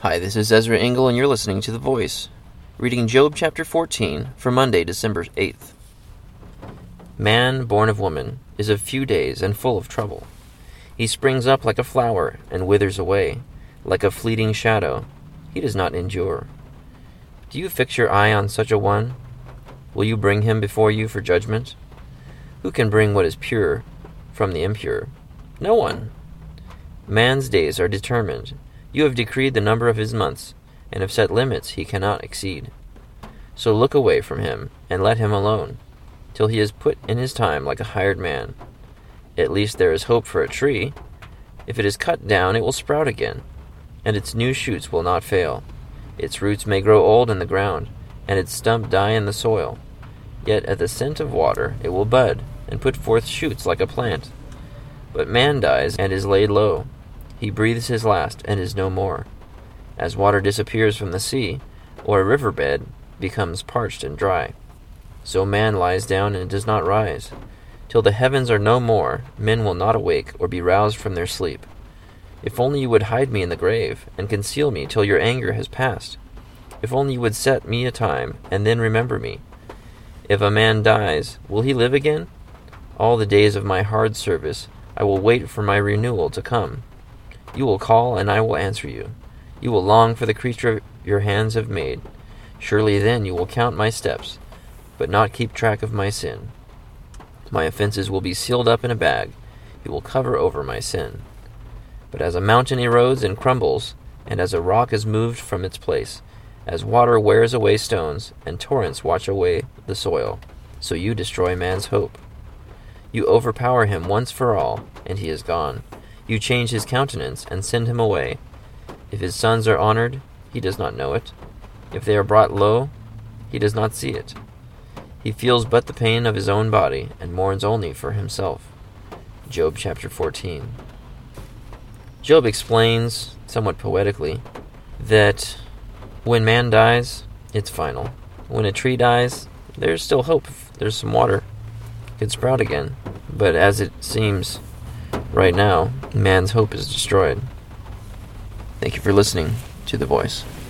Hi, this is Ezra Engel, and you're listening to The Voice, reading Job chapter 14 for Monday, December 8th. Man born of woman is of few days and full of trouble. He springs up like a flower and withers away, like a fleeting shadow. He does not endure. Do you fix your eye on such a one? Will you bring him before you for judgment? Who can bring what is pure from the impure? No one. Man's days are determined you have decreed the number of his months, and have set limits he cannot exceed. So look away from him, and let him alone, till he is put in his time like a hired man. At least there is hope for a tree. If it is cut down, it will sprout again, and its new shoots will not fail. Its roots may grow old in the ground, and its stump die in the soil. Yet at the scent of water it will bud, and put forth shoots like a plant. But man dies and is laid low he breathes his last and is no more. As water disappears from the sea, or a river bed becomes parched and dry, so man lies down and does not rise. Till the heavens are no more, men will not awake or be roused from their sleep. If only you would hide me in the grave, and conceal me till your anger has passed. If only you would set me a time, and then remember me. If a man dies, will he live again? All the days of my hard service I will wait for my renewal to come. You will call, and I will answer you. You will long for the creature your hands have made. Surely then you will count my steps, but not keep track of my sin. My offenses will be sealed up in a bag. You will cover over my sin. But as a mountain erodes and crumbles, and as a rock is moved from its place, as water wears away stones, and torrents wash away the soil, so you destroy man's hope. You overpower him once for all, and he is gone. You change his countenance and send him away. If his sons are honored, he does not know it. If they are brought low, he does not see it. He feels but the pain of his own body and mourns only for himself. Job chapter 14. Job explains, somewhat poetically, that when man dies, it's final. When a tree dies, there's still hope. There's some water. It could sprout again. But as it seems, Right now, man's hope is destroyed. Thank you for listening to The Voice.